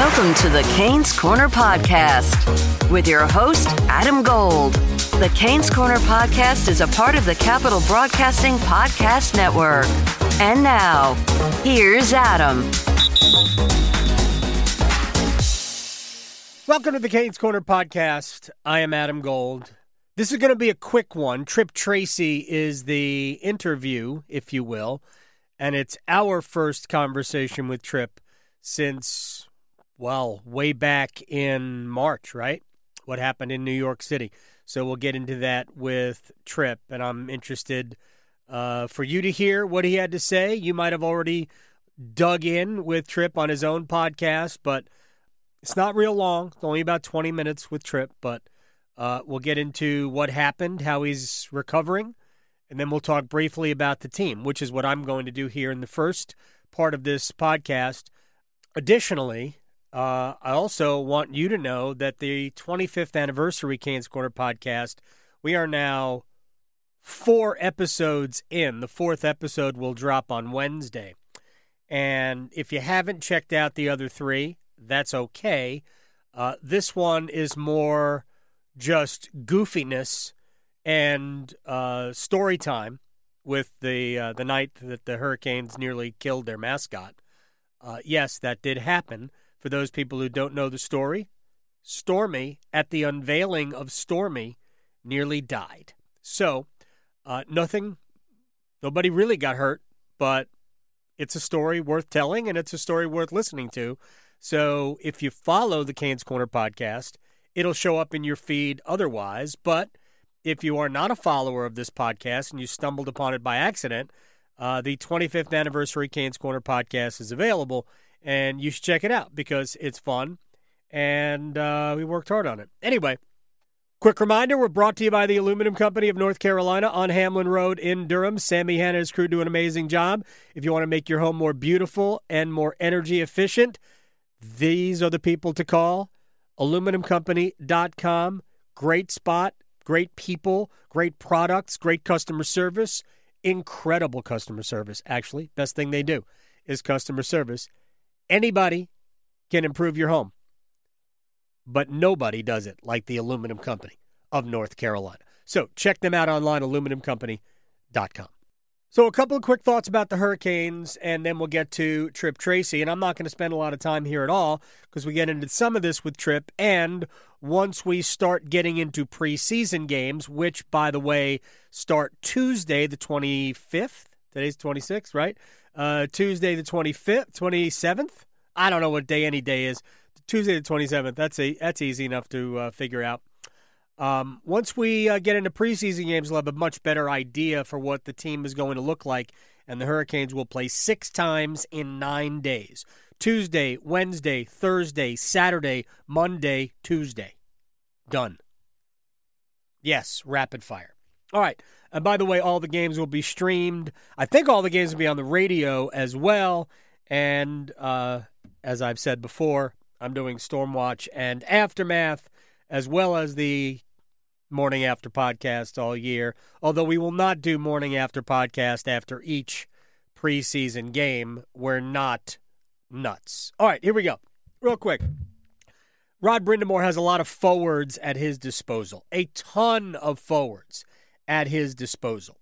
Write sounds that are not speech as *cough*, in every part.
Welcome to the Canes Corner Podcast with your host, Adam Gold. The Canes Corner Podcast is a part of the Capital Broadcasting Podcast Network. And now, here's Adam. Welcome to the Canes Corner Podcast. I am Adam Gold. This is going to be a quick one. Tripp Tracy is the interview, if you will, and it's our first conversation with Tripp since well, way back in March, right? What happened in New York City. So we'll get into that with Tripp, and I'm interested uh, for you to hear what he had to say. You might have already dug in with Tripp on his own podcast, but it's not real long. It's only about 20 minutes with Tripp, but uh, we'll get into what happened, how he's recovering, and then we'll talk briefly about the team, which is what I'm going to do here in the first part of this podcast. Additionally, uh, I also want you to know that the 25th anniversary Canes Corner podcast, we are now four episodes in. The fourth episode will drop on Wednesday. And if you haven't checked out the other three, that's okay. Uh, this one is more just goofiness and uh, story time with the uh, the night that the Hurricanes nearly killed their mascot. Uh, yes, that did happen. For those people who don't know the story, Stormy, at the unveiling of Stormy, nearly died. So, uh, nothing, nobody really got hurt, but it's a story worth telling and it's a story worth listening to. So, if you follow the Canes Corner podcast, it'll show up in your feed otherwise. But if you are not a follower of this podcast and you stumbled upon it by accident, uh, the 25th anniversary Canes Corner podcast is available and you should check it out because it's fun and uh, we worked hard on it. Anyway, quick reminder we're brought to you by the Aluminum Company of North Carolina on Hamlin Road in Durham. Sammy Hanna and his crew do an amazing job. If you want to make your home more beautiful and more energy efficient, these are the people to call. AluminumCompany.com. Great spot, great people, great products, great customer service, incredible customer service, actually. Best thing they do is customer service. Anybody can improve your home, but nobody does it like the Aluminum Company of North Carolina. So check them out online, aluminumcompany.com. So, a couple of quick thoughts about the Hurricanes, and then we'll get to Tripp Tracy. And I'm not going to spend a lot of time here at all because we get into some of this with Tripp. And once we start getting into preseason games, which, by the way, start Tuesday, the 25th, today's 26th, right? Uh, Tuesday the 25th, 27th. I don't know what day any day is. Tuesday the 27th. That's a that's easy enough to uh, figure out. Um, once we uh, get into preseason games, we'll have a much better idea for what the team is going to look like. And the Hurricanes will play six times in nine days Tuesday, Wednesday, Thursday, Saturday, Monday, Tuesday. Done. Yes, rapid fire. All right. And by the way, all the games will be streamed. I think all the games will be on the radio as well. And uh, as I've said before, I'm doing Stormwatch and Aftermath, as well as the Morning After podcast all year. Although we will not do Morning After podcast after each preseason game. We're not nuts. All right, here we go. Real quick. Rod Brind'Amour has a lot of forwards at his disposal, a ton of forwards at his disposal.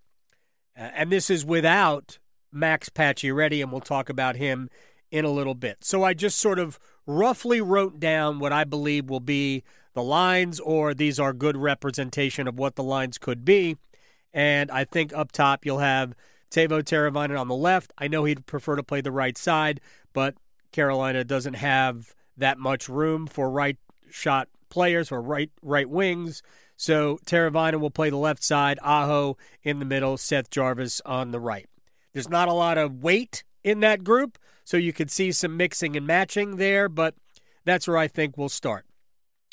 Uh, and this is without Max Pacioretty, and we'll talk about him in a little bit. So I just sort of roughly wrote down what I believe will be the lines, or these are good representation of what the lines could be. And I think up top you'll have Teuvo Teravainen on the left. I know he'd prefer to play the right side, but Carolina doesn't have that much room for right shot players or right right wings. So Teravainen will play the left side, Aho in the middle, Seth Jarvis on the right. There's not a lot of weight in that group, So you could see some mixing and matching there, but that's where I think we'll start.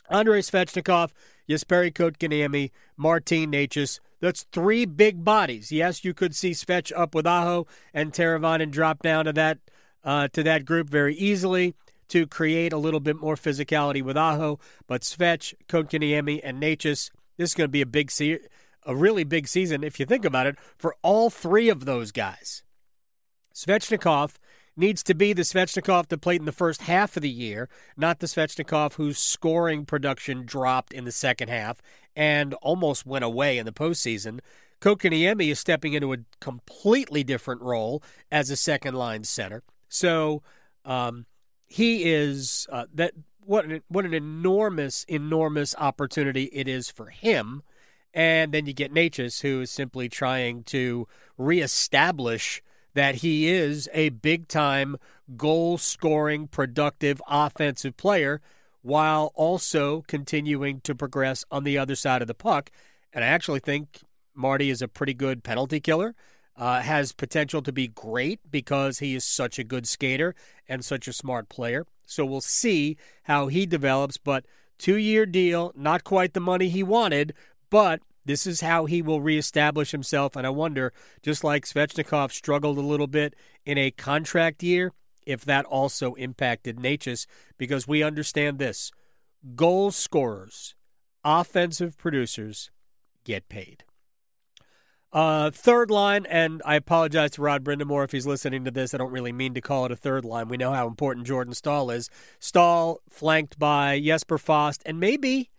Andrei Svechnikov, Jesperi Kotkaniemi, Martin Necas. That's three big bodies. Yes, you could see Svech up with Aho and Teravainen drop down to that uh, to that group very easily to create a little bit more physicality with Aho. But Svech, Kotkaniemi, and Necas, this is going to be a big se- a really big season if you think about it for all three of those guys. Svechnikov needs to be the Svechnikov that played in the first half of the year, not the Svechnikov whose scoring production dropped in the second half and almost went away in the postseason. Kotkaniemi is stepping into a completely different role as a second line center. So um, he is uh, that what an, what an enormous enormous opportunity it is for him. And then you get Necas, who is simply trying to reestablish that he is a big time goal scoring, productive offensive player while also continuing to progress on the other side of the puck. And I actually think Marty is a pretty good penalty killer. Uh, has potential to be great because he is such a good skater and such a smart player. So we'll see how he develops. But two year deal, not quite the money he wanted, but this is how he will reestablish himself. And I wonder, just like Svechnikov struggled a little bit in a contract year, if that also impacted Necas, because we understand this goal scorers, offensive producers get paid. Uh, third line, and I apologize to Rod Brind'Amour if he's listening to this. I don't really mean to call it a third line. We know how important Jordan Staal is. Staal flanked by Jesper Fast and maybe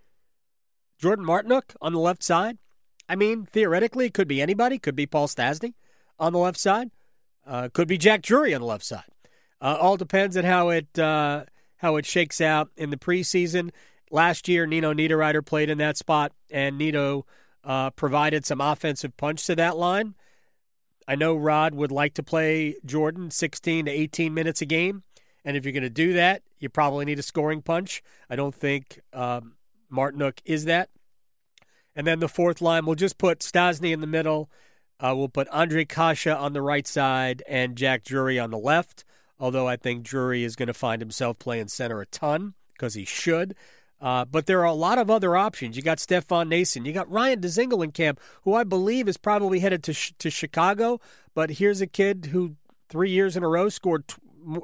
Jordan Martinook on the left side. I mean, theoretically, it could be anybody. Could be Paul Stastny on the left side. Uh, could be Jack Drury on the left side. Uh, all depends on how it uh, how it shakes out in the preseason. Last year, Nino Niederreiter played in that spot, and Nino uh, provided some offensive punch to that line. I know Rod would like to play Jordan 16 to 18 minutes a game, and if you're going to do that, you probably need a scoring punch. I don't think um, Martinook is that. And then the fourth line, we'll just put Stastny in the middle. Uh, we'll put Ondrej Kase on the right side and Jack Drury on the left. Although I think Drury is going to find himself playing center a ton because he should. Uh, but there are a lot of other options. You got Stefan Noesen. You got Ryan Dzingel who I believe is probably headed to to Chicago. But here's a kid who three years in a row scored t-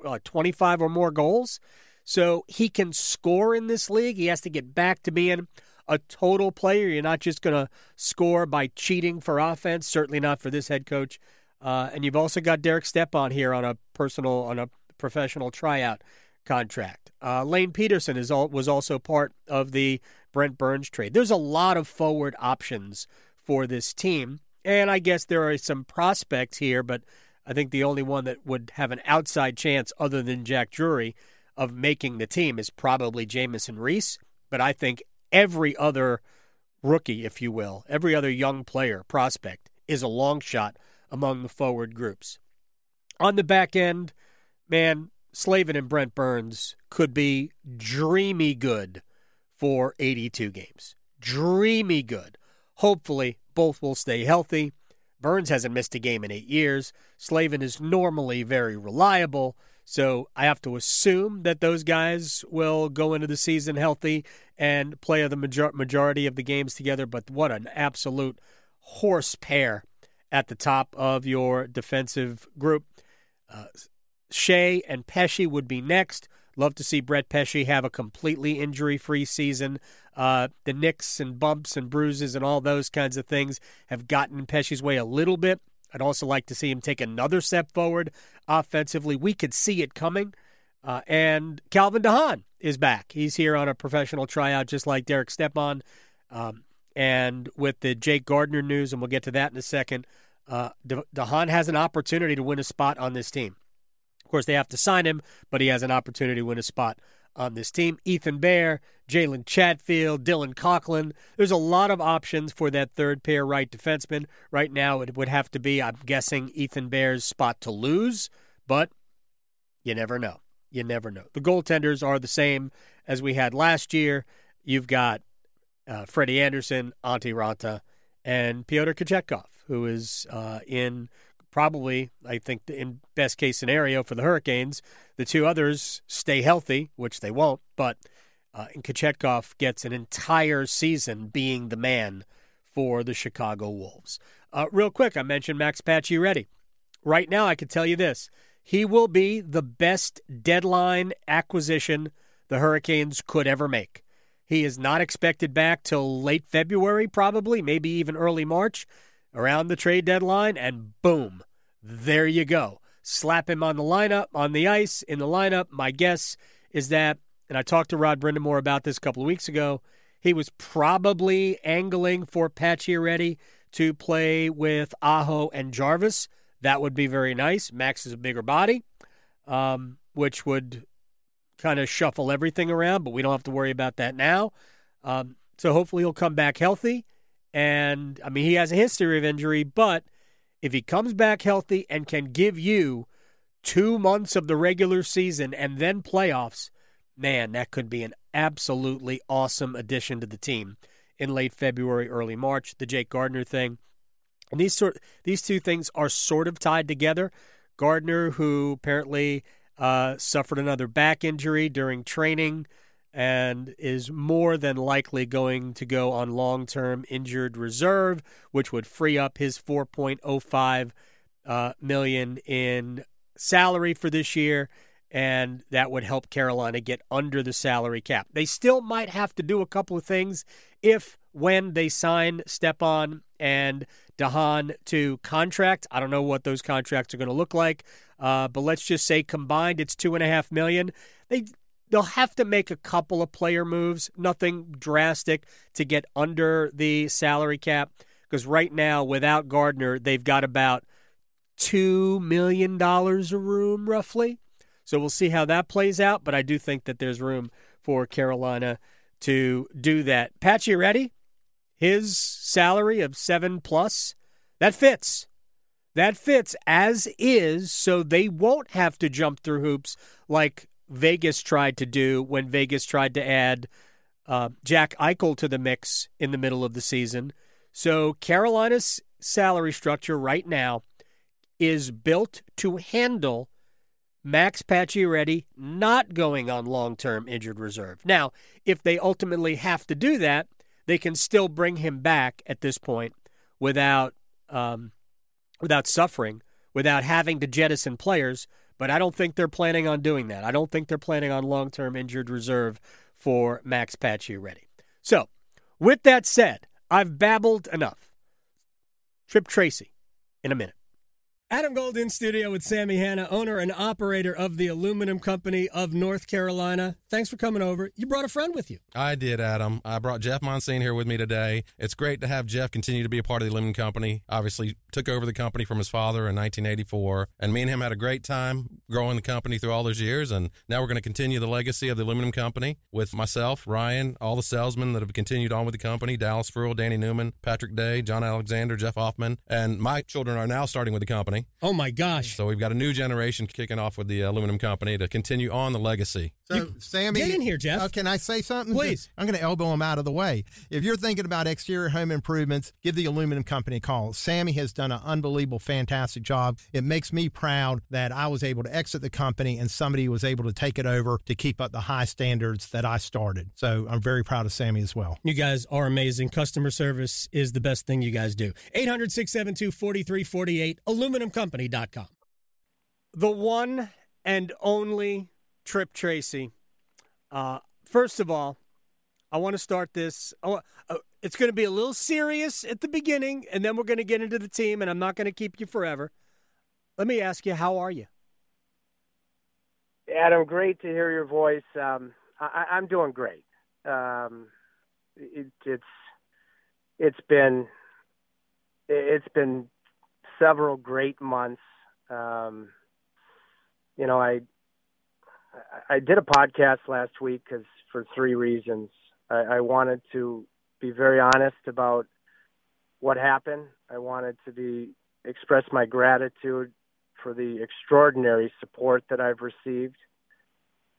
uh, 25 or more goals. So he can score in this league. He has to get back to being a total player. You're not just going to score by cheating for offense. Certainly not for this head coach. Uh, and you've also got Derek Stepan here on a personal, on a professional tryout contract. Uh, Lane Pederson is all, was also part of the Brent Burns trade. There's a lot of forward options for this team, and I guess there are some prospects here, but I think the only one that would have an outside chance, other than Jack Drury, of making the team is probably Jamieson Rees. But I think every other rookie, if you will, every other young player prospect is a long shot among the forward groups. On the back end, man, Slavin and Brent Burns could be dreamy good for 82 games. Dreamy good. Hopefully, both will stay healthy. Burns hasn't missed a game in eight years. Slavin is normally very reliable. So I have to assume that those guys will go into the season healthy and play the major- majority of the games together. But what an absolute horse pair at the top of your defensive group. Uh, Skjei and Pesce would be next. Love to see Brett Pesce have a completely injury free season. Uh, the nicks and bumps and bruises and all those kinds of things have gotten in Pesce's way a little bit. I'd also like to see him take another step forward offensively. We could see it coming. Uh, and Calvin de Haan is back. He's here on a professional tryout, just like Derek Stepan. Um, and with the Jake Gardiner news, and we'll get to that in a second, uh, De- DeHaan has an opportunity to win a spot on this team. Course, they have to sign him, but he has an opportunity to win a spot on this team. Ethan Bear, Jalen Chatfield, Dylan Coghlan. There's a lot of options for that third pair right defenseman. Right now, it would have to be, I'm guessing, Ethan Bear's spot to lose, but you never know. You never know. The goaltenders are the same as we had last year. You've got uh, Freddie Andersen, Antti Raanta, and Pyotr Kochetkov, who is uh, in probably, I think, in best case scenario for the Hurricanes, the two others stay healthy, which they won't. But uh, and Kochetkov gets an entire season being the man for the Chicago Wolves. Uh, real quick, I mentioned Max Pacioretty. Right now, I can tell you this: he will be the best deadline acquisition the Hurricanes could ever make. He is not expected back till late February, probably, maybe even early March, around the trade deadline, and boom, there you go. Slap him on the lineup, on the ice, in the lineup. My guess is that, and I talked to Rod Brind'Amour about this a couple of weeks ago, he was probably angling for Pacioretty to play with Aho and Jarvis. That would be very nice. Max is a bigger body, um, which would kind of shuffle everything around, but we don't have to worry about that now. Um, so hopefully he'll come back healthy. And I mean, he has a history of injury, but if he comes back healthy and can give you two months of the regular season and then playoffs, man, that could be an absolutely awesome addition to the team in late February, early March. The Jake Gardiner thing. And these sort these two things are sort of tied together. Gardiner, who apparently uh, suffered another back injury during training and is more than likely going to go on long term injured reserve, which would free up his 4.05 uh, million in salary for this year, and that would help Carolina get under the salary cap. They still might have to do a couple of things if when they sign Stepan and de Haan to contract. I don't know what those contracts are going to look like. Uh, but let's just say combined, it's two and a half million. They they'll have to make a couple of player moves, nothing drastic to get under the salary cap. Because right now, without Gardiner, they've got about two million dollars a room, roughly. So we'll see how that plays out. But I do think that there's room for Carolina to do that. Pacioretty, his salary of seven plus, that fits that fits as is, so they won't have to jump through hoops like Vegas tried to do when Vegas tried to add uh, Jack Eichel to the mix in the middle of the season. So Carolina's salary structure right now is built to handle Max Pacioretty not going on long-term injured reserve. Now, if they ultimately have to do that, they can still bring him back at this point without um, without suffering, without having to jettison players. But I don't think they're planning on doing that. I don't think they're planning on long term injured reserve for Max Pacioretty. So, with that said, I've babbled enough. Tripp Tracy in a minute. Adam Gold in studio with Sammy Hanna, owner and operator of the Aluminum Company of North Carolina. Thanks for coming over. You brought a friend with you. I did, Adam. I brought Jeff Monsine here with me today. It's great to have Jeff continue to be a part of the Aluminum Company. Obviously, took over the company from his father in 1984, and me and him had a great time growing the company through all those years. And now we're going to continue the legacy of the Aluminum Company with myself, Ryan, all the salesmen that have continued on with the company Dallas Fruhl, Danny Newman, Patrick Day, John Alexander, Jeff Hoffman, and my children are now starting with the company. Oh, my gosh. So we've got a new generation kicking off with the Aluminum Company to continue on the legacy. So, you, Sammy, get in here, Jeff. Uh, can I say something? Please. I'm going to elbow him out of the way. If you're thinking about exterior home improvements, give the Aluminum Company a call. Sammy has done an unbelievable, fantastic job. It makes me proud that I was able to exit the company and somebody was able to take it over to keep up the high standards that I started. So I'm very proud of Sammy as well. You guys are amazing. Customer service is the best thing you guys do. 800 672 4348, aluminumcompany.com. The one and only Tripp Tracy uh, first of all, I want to start this. Oh, uh, it's going to be a little serious at the beginning, and then we're going to get into the team, and I'm not going to keep you forever. Let me ask you, how are you? Adam, great to hear your voice. Um, I, am doing great. Um, it, it's it's been it's been several great months. Um, you know, I I did a podcast last week because for three reasons. I, I wanted to be very honest about what happened. I wanted to be express my gratitude for the extraordinary support that I've received,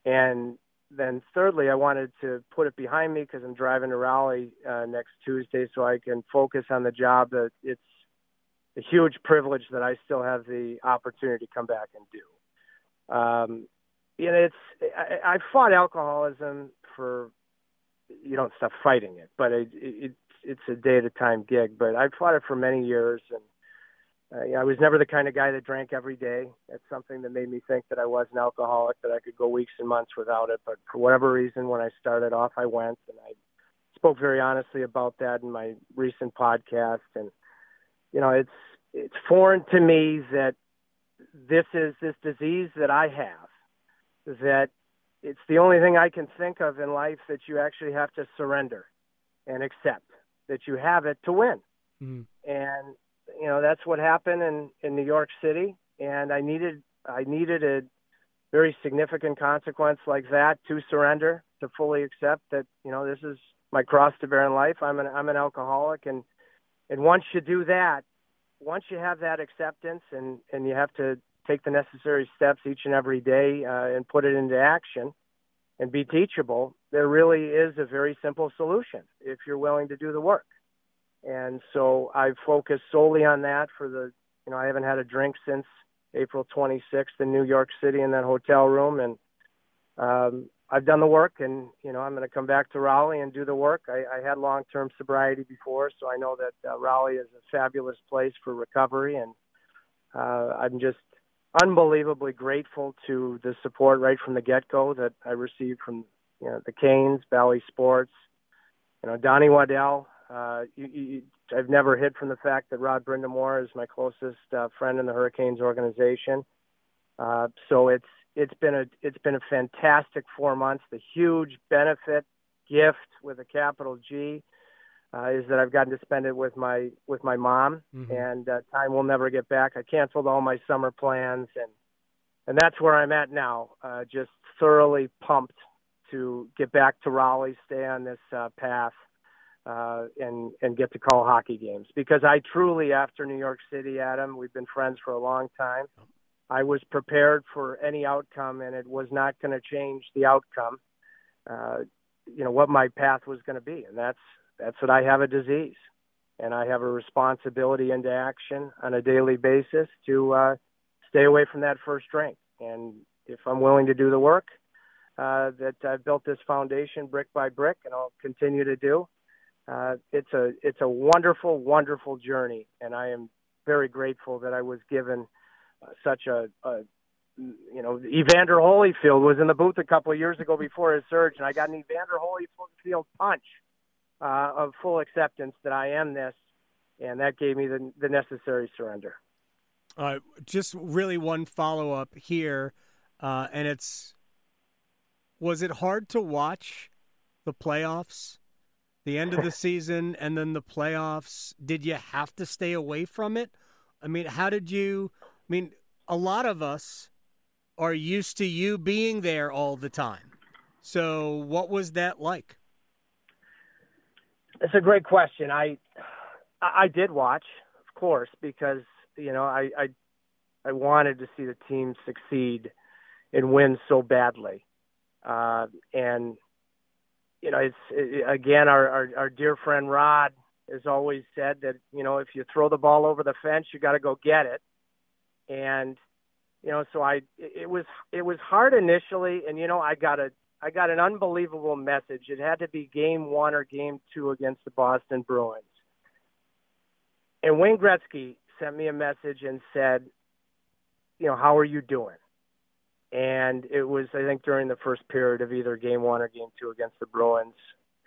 and then thirdly, I wanted to put it behind me because I'm driving to Raleigh uh, next Tuesday, so I can focus on the job that it's a huge privilege that I still have the opportunity to come back and do. Um, know, it's I, I fought alcoholism for you don't stop fighting it, but it, it it's a day at a time gig. But I fought it for many years, and uh, I was never the kind of guy that drank every day. That's something that made me think that I was an alcoholic, that I could go weeks and months without it. But for whatever reason, when I started off, I went, and I spoke very honestly about that in my recent podcast. And you know, it's it's foreign to me that this is this disease that I have that it's the only thing I can think of in life that you actually have to surrender and accept that you have it to win. Mm-hmm. And you know that's what happened in in New York City, and I needed I needed a very significant consequence like that to surrender to fully accept that you know this is my cross to bear in life. I'm an I'm an alcoholic, and and once you do that, once you have that acceptance, and and you have to take the necessary steps each and every day uh, and put it into action and be teachable, there really is a very simple solution if you're willing to do the work. And so I've focused solely on that for the, you know, I haven't had a drink since April 26th in New York City in that hotel room. And um, I've done the work and, you know, I'm going to come back to Raleigh and do the work. I, I had long term sobriety before, so I know that uh, Raleigh is a fabulous place for recovery. And uh, I'm just unbelievably grateful to the support right from the get go that I received from you know the Canes, Bally Sports, you know Donnie Waddell. Uh, you, you, I've never hid from the fact that Rod Brind'Amour is my closest uh, friend in the Hurricanes organization. Uh, so it's it's been a it's been a fantastic four months. The huge benefit gift with a capital G uh, is that I've gotten to spend it with my with my mom, mm-hmm. and uh, time will never get back. I canceled all my summer plans, and and that's where I'm at now. Uh, just thoroughly pumped to get back to Raleigh, stay on this uh, path, uh, and and get to call hockey games because I truly, after New York City, Adam, we've been friends for a long time. I was prepared for any outcome, and it was not going to change the outcome. Uh, you know what my path was going to be, and that's that's that I have a disease, and I have a responsibility into action on a daily basis to uh, stay away from that first drink. And if I'm willing to do the work uh, that I've built this foundation brick by brick, and I'll continue to do, uh, it's a it's a wonderful, wonderful journey, and I am very grateful that I was given such a, a you know, Evander Holyfield was in the booth a couple of years ago before his surge, and I got an Evander Holyfield punch uh, of full acceptance that I am this, and that gave me the, the necessary surrender. Uh, just really one follow up here, uh, and it's was it hard to watch the playoffs, the end of the *laughs* season, and then the playoffs? Did you have to stay away from it? I mean, how did you? I mean, a lot of us are used to you being there all the time. So, what was that like? It's a great question. I I did watch, of course, because you know I I, I wanted to see the team succeed and win so badly, uh, and you know it's it, again our, our our dear friend Rod has always said that you know if you throw the ball over the fence, you got to go get it, and you know so I it was it was hard initially, and you know I got a I got an unbelievable message. It had to be game one or game two against the Boston Bruins. And Wayne Gretzky sent me a message and said, you know, how are you doing? And it was, I think, during the first period of either game one or game two against the Bruins.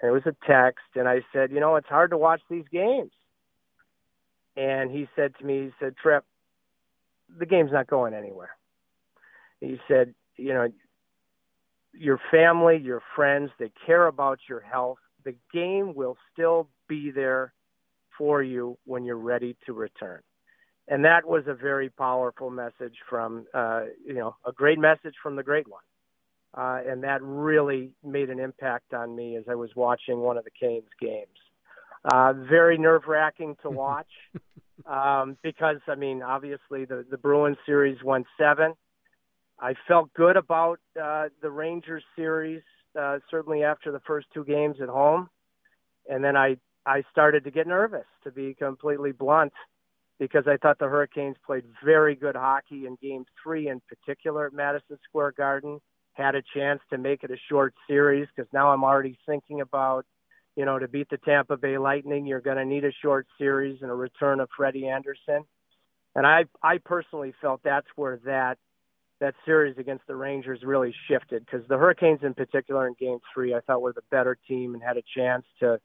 And it was a text. And I said, you know, it's hard to watch these games. And he said to me, he said, Tripp, the game's not going anywhere. He said, you know, your family, your friends, they care about your health. The game will still be there for you when you're ready to return. And that was a very powerful message from, uh, you know, a great message from the great one. Uh, and that really made an impact on me as I was watching one of the Canes games. Uh, very nerve wracking to *laughs* watch um, because, I mean, obviously the, the Bruins series went seven I felt good about uh, the Rangers series, uh, certainly after the first two games at home, and then I I started to get nervous, to be completely blunt, because I thought the Hurricanes played very good hockey in game three in particular at Madison Square Garden. Had a chance to make it a short series because now I'm already thinking about, you know, to beat the Tampa Bay Lightning, you're going to need a short series and a return of Freddie Andersen. And I, I personally felt that's where that that series against the Rangers really shifted because the Hurricanes in particular in Game Three I thought were the better team and had a chance to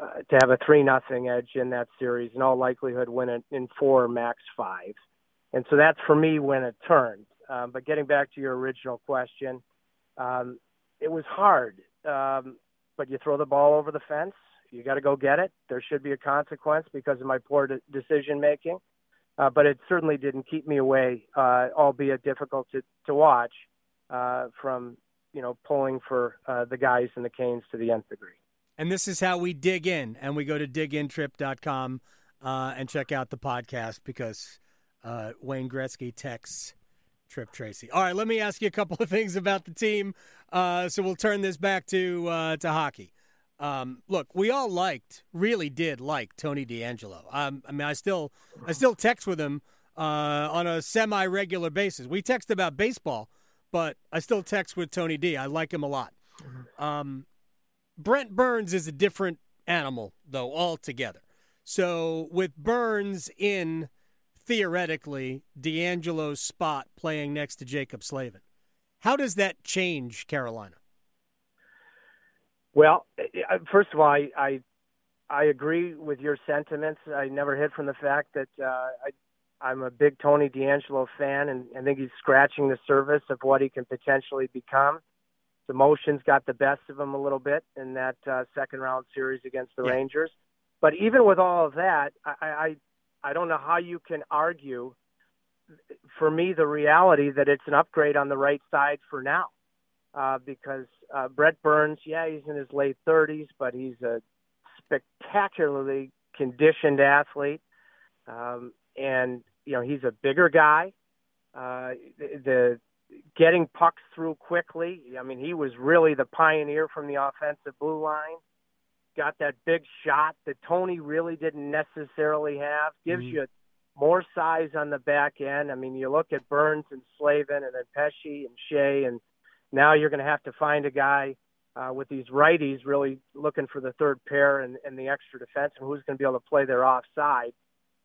uh, to have a three nothing edge in that series, in all likelihood win it in four max five, and so that's for me when it turned. Um, but getting back to your original question, um, it was hard. Um, but you throw the ball over the fence, you got to go get it. There should be a consequence because of my poor de- decision making. Uh, but it certainly didn't keep me away, uh, albeit difficult to, to watch, uh, from you know pulling for uh, the guys and the Canes to the nth degree. And this is how we dig in, and we go to digintrip.com uh, and check out the podcast because uh, Wayne Gretzky texts Tripp Tracy. All right, let me ask you a couple of things about the team. Uh, so we'll turn this back to uh, to hockey. Um, look, we all liked, really did like Tony DeAngelo. Um, I mean, I still, I still text with him uh, on a semi-regular basis. We text about baseball, but I still text with Tony D. I like him a lot. Um, Brent Burns is a different animal, though, altogether. So with Burns in theoretically DeAngelo's spot playing next to Jaccob Slavin, how does that change Carolina? Well, first of all, I, I I agree with your sentiments. I never hid from the fact that uh, I, I'm a big Tony DeAngelo fan, and I think he's scratching the surface of what he can potentially become. His emotions got the best of him a little bit in that uh, second round series against the Yeah. Rangers. But even with all of that, I, I I don't know how you can argue. For me, the reality that it's an upgrade on the right side for now uh, because uh, Brent Burns, yeah, he's in his late 30s, but he's a spectacularly conditioned athlete, um, and you know he's a bigger guy. Uh, the, the getting pucks through quickly. I mean, he was really the pioneer from the offensive blue line. Got that big shot that Tony really didn't necessarily have. Gives Mhm. you more size on the back end. I mean, you look at Burns and Slavin, and then Pesce and Skjei, and now you're going to have to find a guy uh, with these righties really looking for the third pair and, and the extra defenseman who's going to be able to play their offside.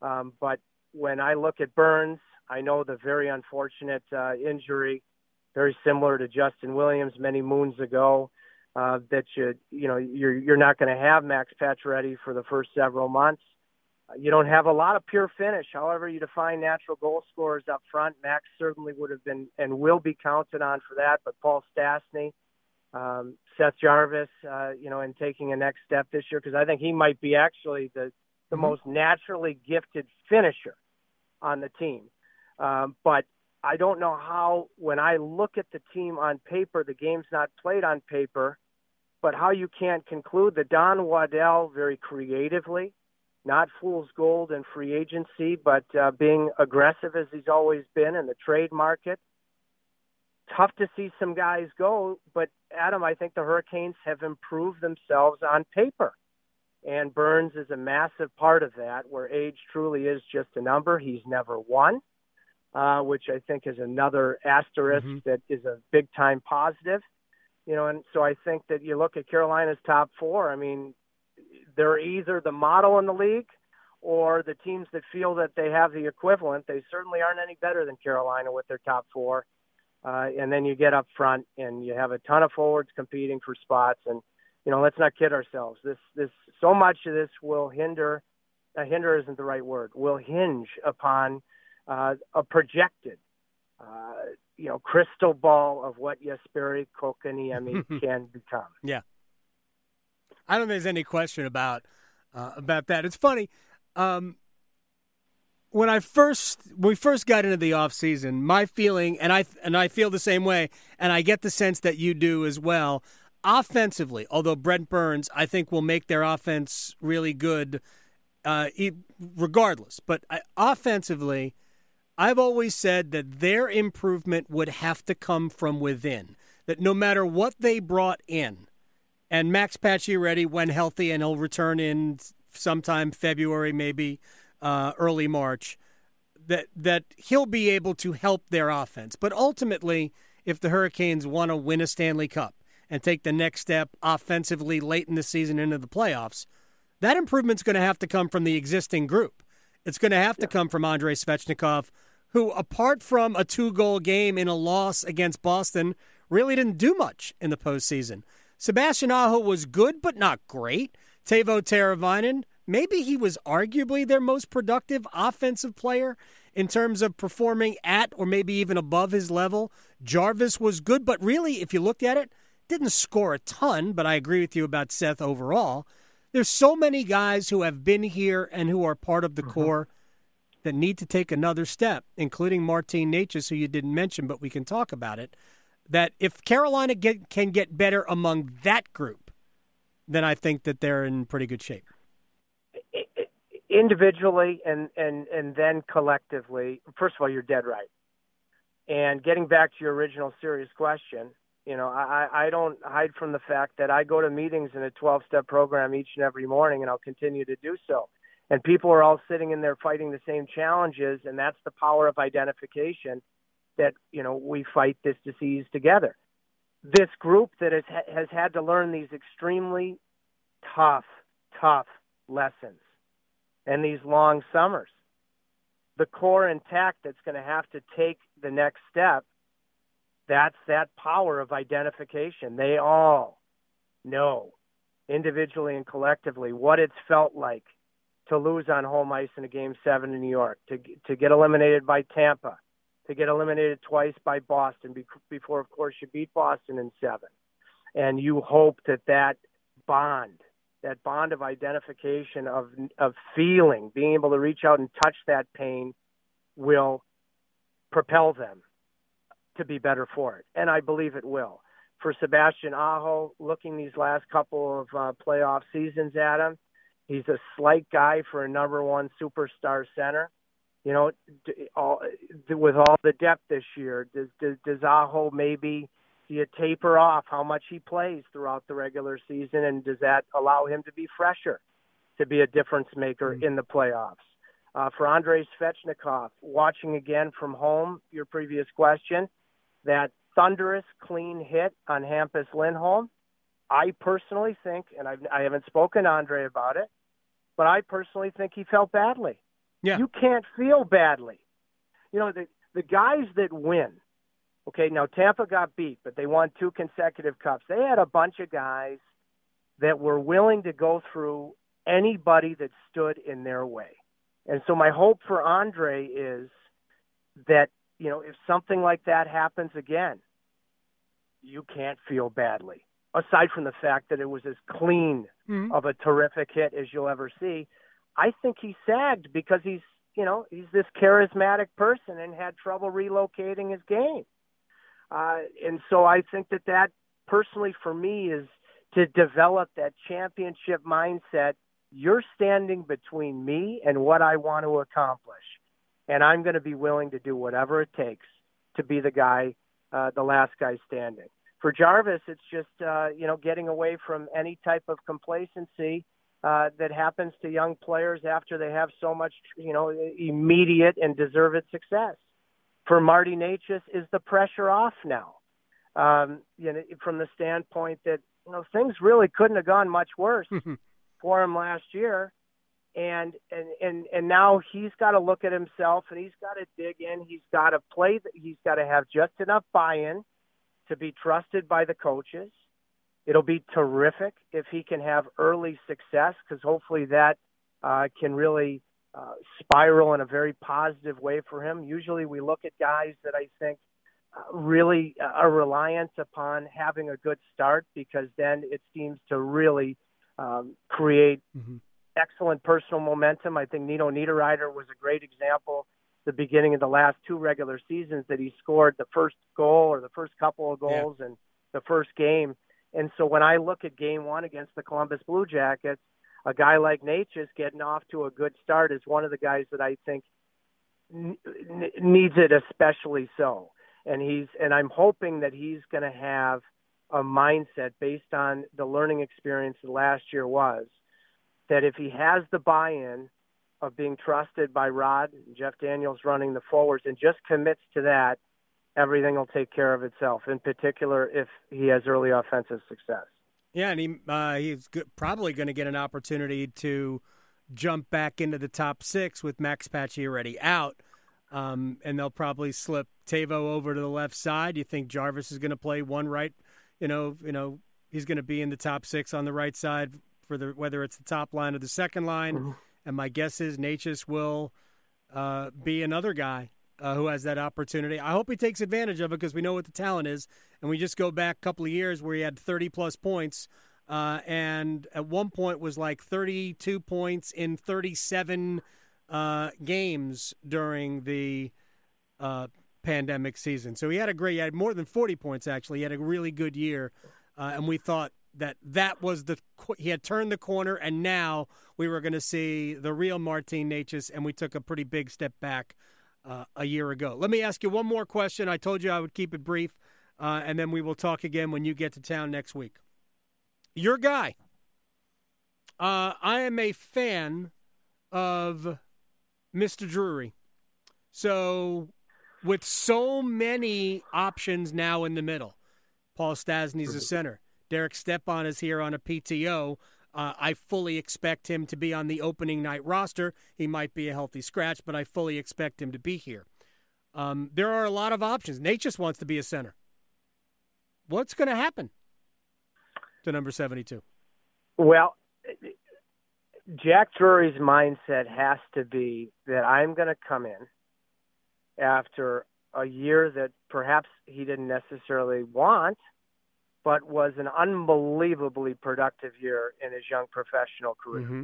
Um, but when I look at Burns, I know the very unfortunate uh, injury, very similar to Justin Williams many moons ago. Uh, that you you know you're you're not going to have Max Patch ready for the first several months. You don't have a lot of pure finish. However, you define natural goal scorers up front. Max certainly would have been and will be counted on for that. But Paul Stastny, um, Seth Jarvis, uh, you know, in taking a next step this year because I think he might be actually the the most naturally gifted finisher on the team. Um, but I don't know how, when I look at the team on paper, the game's not played on paper, but how you can't conclude that Don Waddell very creatively, not fool's gold in free agency, but uh, being aggressive as he's always been in the trade market. Tough to see some guys go, but Adam, I think the Hurricanes have improved themselves on paper. And Burns is a massive part of that, where age truly is just a number. He's never won, uh, which I think is another asterisk Mhm. that is a big time positive. You know, and so I think that you look at Carolina's top four. I mean, they're either the model in the league or the teams that feel that they have the equivalent. They certainly aren't any better than Carolina with their top four. Uh, and then you get up front and you have a ton of forwards competing for spots. And you know, let's not kid ourselves. This this so much of this will hinder. Uh, hinder isn't the right word. Will hinge upon uh, a projected, uh, you know, crystal ball of what Jesperi Kotkaniemi *laughs* can become. Yeah, I don't think there's any question about uh, about that. It's funny. Um, when I first when we first got into the off season, my feeling and I and I feel the same way, and I get the sense that you do as well. Offensively, although Brent Burns, I think will make their offense really good, uh, regardless. But I, offensively, I've always said that their improvement would have to come from within. That no matter what they brought in, and Max Pacioretty when healthy, and he'll return in sometime February, maybe uh, early March, that that he'll be able to help their offense. But ultimately, if the Hurricanes want to win a Stanley Cup and take the next step offensively late in the season into the playoffs, that improvement's going to have to come from the existing group. It's going to have to come from Andrei Svechnikov, who, apart from a two goal game in a loss against Boston, really didn't do much in the postseason. Sebastian Aho was good, but not great. Teuvo Teravainen, maybe he was arguably their most productive offensive player in terms of performing at or maybe even above his level. Jarvis was good, but really, if you looked at it, didn't score a ton, but I agree with you about Seth overall. There's so many guys who have been here and who are part of the mm-hmm. core that need to take another step, including Martin Necas, who you didn't mention, but we can talk about it. That if Carolina get, can get better among that group, then I think that they're in pretty good shape. Individually and, and, and then collectively, first of all, you're dead right. And getting back to your original serious question, you know, I, I don't hide from the fact that I go to meetings in a 12 step program each and every morning, and I'll continue to do so. And people are all sitting in there fighting the same challenges, and that's the power of identification that, you know, we fight this disease together. This group that has, has had to learn these extremely tough, tough lessons and these long summers. The core intact that's going to have to take the next step that's that power of identification. They all know individually and collectively what it's felt like to lose on home ice in a game seven in New York, to to get eliminated by Tampa, to get eliminated twice by Boston before, of course, you beat Boston in seven, and you hope that that bond, that bond of identification of of feeling, being able to reach out and touch that pain, will propel them to be better for it, and I believe it will. For Sebastian Aho, looking these last couple of uh, playoff seasons at him, he's a slight guy for a number one superstar center. You know, all, with all the depth this year, does, does, does Aho maybe you taper off how much he plays throughout the regular season, and does that allow him to be fresher, to be a difference maker mm-hmm. in the playoffs? Uh, for Andrei Svechnikov, watching again from home, your previous question, that thunderous clean hit on Hampus Lindholm. I personally think, and I've, I haven't spoken to Andre about it, but I personally think he felt badly. Yeah. You can't feel badly. You know, the, the guys that win, okay, now Tampa got beat, but they won two consecutive cups. They had a bunch of guys that were willing to go through anybody that stood in their way. And so my hope for Andre is that you know, if something like that happens again, you can't feel badly. Aside from the fact that it was as clean mm-hmm. of a terrific hit as you'll ever see, I think he sagged because he's, you know, he's this charismatic person and had trouble relocating his game. Uh, and so I think that that personally for me is to develop that championship mindset. You're standing between me and what I want to accomplish and I'm going to be willing to do whatever it takes to be the guy, uh, the last guy standing. For Jarvis, it's just uh, you know getting away from any type of complacency uh, that happens to young players after they have so much you know immediate and deserved success. For Marty Necas, is the pressure off now? Um, you know, from the standpoint that you know things really couldn't have gone much worse *laughs* for him last year and and and and now he's got to look at himself and he's got to dig in he's got to play he's got to have just enough buy-in to be trusted by the coaches. It'll be terrific if he can have early success because hopefully that uh, can really uh, spiral in a very positive way for him. Usually we look at guys that i think uh, really are reliant upon having a good start because then it seems to really um, create mm-hmm. excellent personal momentum. I think Nino Niederreiter was a great example the beginning of the last two regular seasons that he scored the first goal or the first couple of goals yeah. in the first game. And so when I look at game one against the Columbus Blue Jackets, a guy like Necas getting off to a good start is one of the guys that I think n- needs it especially so. And he's and I'm hoping that he's going to have a mindset based on the learning experience that last year was that if he has the buy-in of being trusted by Rod, Jeff Daniels running the forwards, and just commits to that, everything will take care of itself. In particular, if he has early offensive success. Yeah, and he uh, he's probably going to get an opportunity to jump back into the top six with Max Pacioretty out. Um, and they'll probably slip Tavo over to the left side. You think Jarvis is going to play one right? You know, you know, he's going to be in the top six on the right side for the whether it's the top line or the second line. And my guess is Necas will uh, be another guy uh, who has that opportunity. I hope he takes advantage of it because we know what the talent is. And we just go back a couple of years where he had 30 plus points. Uh, and at one point was like 32 points in 37 uh, games during the uh, pandemic season. So he had a great, he had more than 40 points actually. He had a really good year. Uh, and we thought that that was the, he had turned the corner and now we were going to see the real Martin Necas and we took a pretty big step back uh, a year ago. Let me ask you one more question. I told you I would keep it brief, uh, and then we will talk again when you get to town next week. Your guy. Uh, I am a fan of Mr. Drury. So, with so many options now in the middle, Paul Stastny's a center. Derek Stepan is here on a PTO. Uh, I fully expect him to be on the opening night roster. He might be a healthy scratch, but I fully expect him to be here. Um, there are a lot of options. Nate just wants to be a center. What's going to happen to number 72? Well, Jack Drury's mindset has to be that I'm going to come in after a year that perhaps he didn't necessarily want – but was an unbelievably productive year in his young professional career. Mm-hmm.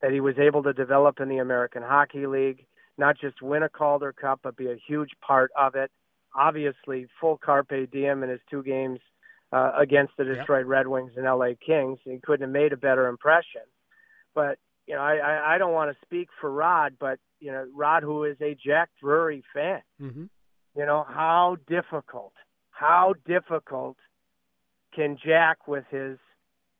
That he was able to develop in the American Hockey League, not just win a Calder Cup, but be a huge part of it. Obviously, full carpe diem in his two games uh, against the Detroit yep. Red Wings and LA Kings. He couldn't have made a better impression. But you know, I, I, I don't want to speak for Rod, but you know, Rod, who is a Jack Drury fan, mm-hmm. you know, how difficult, how difficult can Jack with his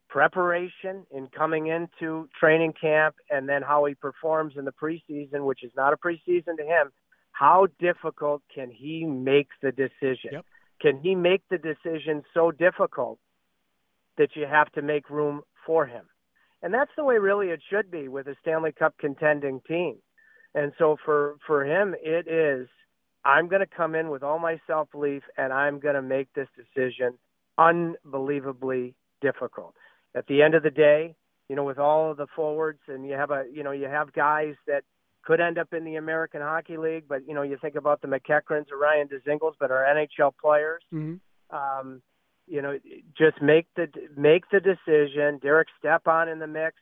preparation in coming into training camp and then how he performs in the preseason, which is not a preseason to him, how difficult can he make the decision? Yep. Can he make the decision so difficult that you have to make room for him? And that's the way really it should be with a Stanley Cup contending team. And so for for him it is I'm going to come in with all my self belief and I'm going to make this decision unbelievably difficult. At the end of the day, you know, with all of the forwards, and you have a, you know, you have guys that could end up in the American Hockey League, but you know, you think about the MacEacherns or Ryan Dzingels, but are NHL players. Mm-hmm. Um, you know, just make the make the decision. Derek Stepan in the mix.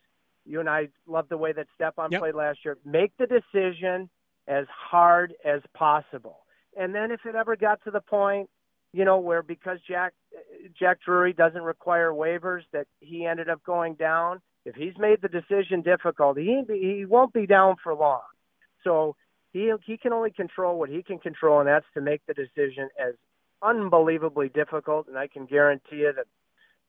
You and I love the way that Stepan yep. played last year. Make the decision as hard as possible. And then if it ever got to the point you know, where because Jack Jack Drury doesn't require waivers, that he ended up going down. If he's made the decision difficult, he he won't be down for long. So he he can only control what he can control, and that's to make the decision as unbelievably difficult. And I can guarantee you that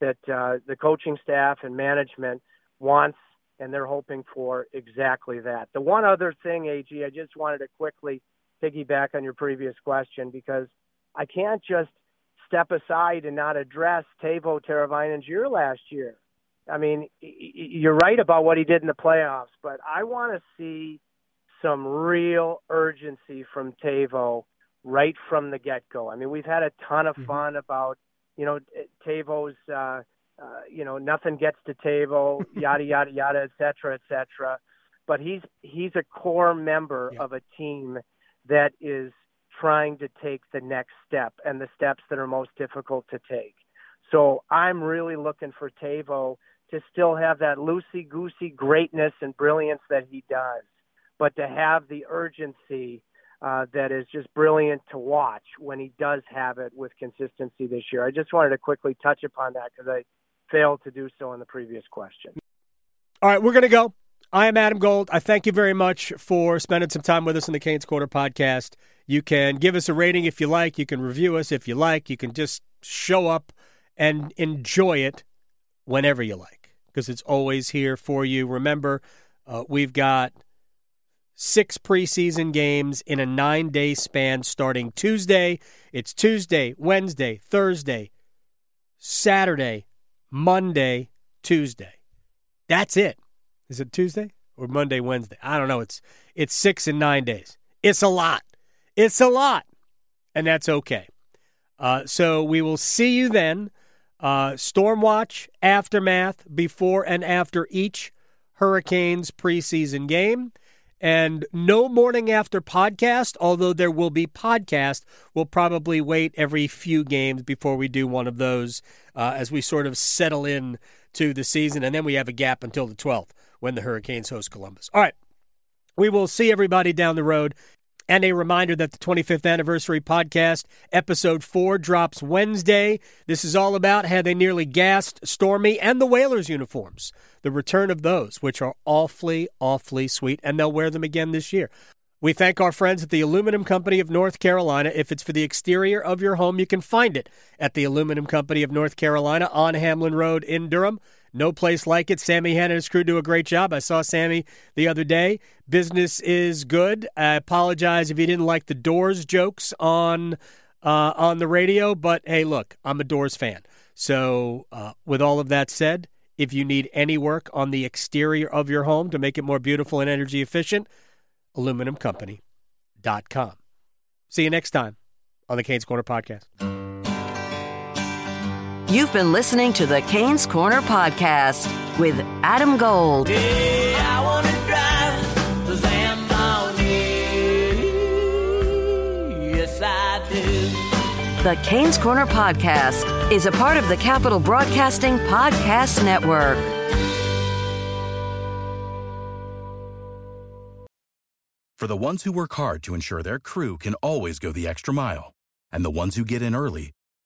that uh, the coaching staff and management wants and they're hoping for exactly that. The one other thing, AG, I just wanted to quickly piggyback on your previous question because I can't just step aside and not address Teuvo Teravainen's year last year. I mean, you're right about what he did in the playoffs, but I want to see some real urgency from Teuvo right from the get go. I mean, we've had a ton of mm-hmm. fun mm-hmm. about, you know, Teuvo's, uh, uh, you know, nothing gets to Teuvo, *laughs* yada yada yada, et cetera, et cetera. But he's he's a core member yeah. of a team that is trying to take the next step and the steps that are most difficult to take. So I'm really looking for Teuvo to still have that loosey goosey greatness and brilliance that he does, but to have the urgency uh, that is just brilliant to watch when he does have it with consistency this year. I just wanted to quickly touch upon that because I failed to do so in the previous question. All right, we're going to go. I am Adam Gold. I thank you very much for spending some time with us in the Canes Corner podcast. You can give us a rating if you like. You can review us if you like. You can just show up and enjoy it whenever you like because it's always here for you. Remember, uh, we've got six preseason games in a nine day span starting Tuesday. It's Tuesday, Wednesday, Thursday, Saturday, Monday, Tuesday. That's it. Is it Tuesday or Monday, Wednesday? I don't know. It's it's six and nine days. It's a lot. It's a lot. And that's okay. Uh, so we will see you then. Uh, Stormwatch, aftermath, before and after each Hurricanes preseason game. And no morning after podcast, although there will be podcast. We'll probably wait every few games before we do one of those uh, as we sort of settle in to the season. And then we have a gap until the 12th when the Hurricanes host Columbus. All right. We will see everybody down the road. And a reminder that the 25th anniversary podcast, episode four, drops Wednesday. This is all about how they nearly gassed Stormy and the Whalers uniforms. The return of those, which are awfully, awfully sweet, and they'll wear them again this year. We thank our friends at the Aluminum Company of North Carolina. If it's for the exterior of your home, you can find it at the Aluminum Company of North Carolina on Hamlin Road in Durham. No place like it. Sammy Hanna and his crew do a great job. I saw Sammy the other day. Business is good. I apologize if you didn't like the Doors jokes on uh, on the radio, but hey, look, I'm a Doors fan. So, uh, with all of that said, if you need any work on the exterior of your home to make it more beautiful and energy efficient, aluminumcompany.com. See you next time on the Canes Corner podcast. You've been listening to the Canes Corner podcast with Adam Gold. The Canes Corner podcast is a part of the Capital Broadcasting Podcast Network. For the ones who work hard to ensure their crew can always go the extra mile, and the ones who get in early